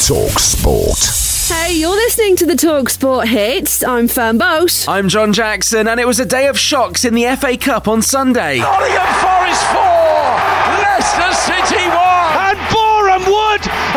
Talk Sport. Hey, you're listening to the Talk Sport Hits. I'm Fern Boat. I'm John Jackson, and it was a day of shocks in the FA Cup on Sunday. Nottingham Forest 4, Leicester City 1. And Boreham Wood of the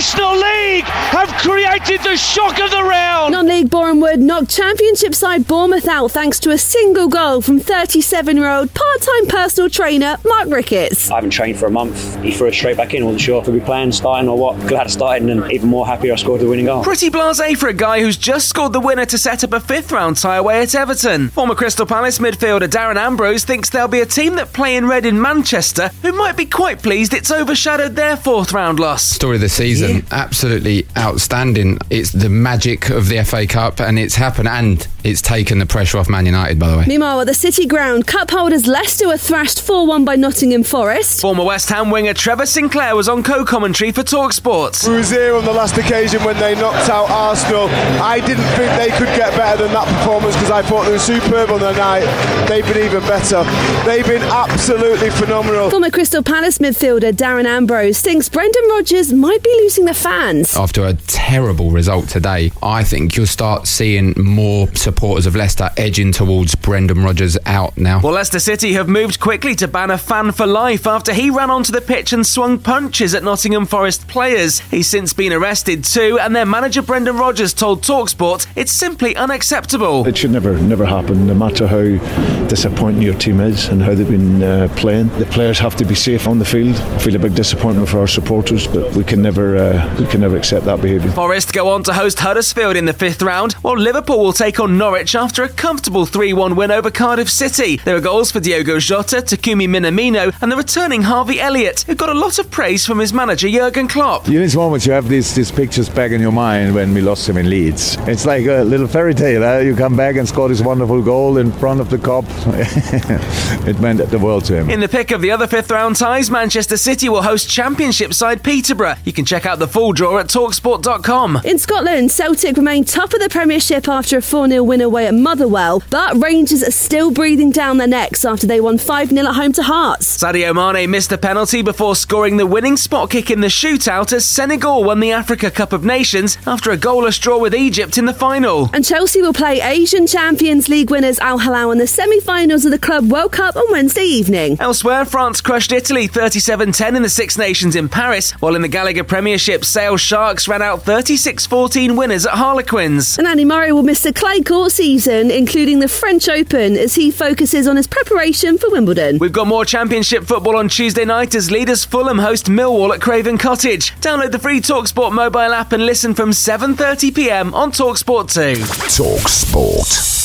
National League have created the shock of the round. Non-league Boreham Wood knocked Championship side Bournemouth out thanks to a single goal from 37-year-old part-time personal trainer Mark Ricketts. I haven't trained for a month. He threw us straight back in. wasn't sure if we'd be playing, starting or what. Glad I started and even more happy I scored the winning goal. Pretty blasé for a guy who's just scored the winner to set up a fifth round tie away at Everton. Former Crystal Palace midfielder Darren Ambrose thinks there'll be a team that play in red in Manchester who might be quite pleased it's overshadowed their fourth round loss. Story of the season, yeah. Absolutely outstanding. It's the magic of the FA Cup and it's happened and it's taken the pressure off Man United, by the way. Meanwhile, at the City Ground, cup holders Leicester were thrashed 4 1 by Nottingham Forest. Former West Ham winger Trevor Sinclair was on co commentary for Talksport. We was here on the last occasion when they knocked out Arsenal. I didn't think they could get better than that performance because I thought they were superb on their night. They've been even better. They've been absolutely phenomenal. Former Crystal Palace midfielder Darren Ambrose thinks Brendan Rodgers might be losing the fans. After a terrible result today, I think you'll start seeing more supporters of Leicester edging towards Brendan Rodgers out now. Well, Leicester City have moved quickly to ban a fan for life after he ran onto the pitch and swung punches at Nottingham Forest players. He's since been arrested too, and their manager Brendan Rodgers told Talksport it's simply unacceptable. It should never, never happen, no matter how disappointing your team is and how they've been uh, playing. The players have to be safe on the field. I feel a big disappointment for our supporters, but we can never, uh, we can never accept that behaviour. Forest go on to host Huddersfield in the fifth round, while Liverpool will take on Norwich after a comfortable 3 1 win over Cardiff City. There are goals for Diogo Jota, Takumi Minamino, and the returning Harvey Elliott, who got a lot of praise from his manager Jurgen Klopp. In this moment, you have these, these pictures back in your mind when we lost him in Leeds. It's like a little fairy tale. Eh? You come back and score this wonderful goal in front of the Kop. it meant the world to him. In the pick of the other fifth round ties, Manchester City will host Championship side Peterborough. You can check out the full draw at talksport.com. In Scotland, Celtic remain top of the Premiership after a 4 0 win away at Motherwell, but Rangers are still breathing down their necks after they won 5 0 at home to Hearts. Sadio Mane missed a penalty before scoring the winning spot kick in the shootout as Senegal won the Africa Cup of Nations after a goalless draw with Egypt in the final. And Chelsea will play Asian Champions League winners Al Hilal in the semi finals of the Club World Cup on Wednesday evening. Elsewhere, France crushed Italy 37 10 in the Six Nations in Paris, while in the Gallagher Premiership, Sale Sharks ran out 36 14 winners at Harlequins. And Andy Murray will miss the clay court season, including the French Open, as he focuses on his preparation for Wimbledon. We've got more Championship football on Tuesday night as leaders Fulham host Millwall at Craven Cottage. Download the free Talksport mobile app and listen from 7:30 p.m. on Talksport 2. Talksport.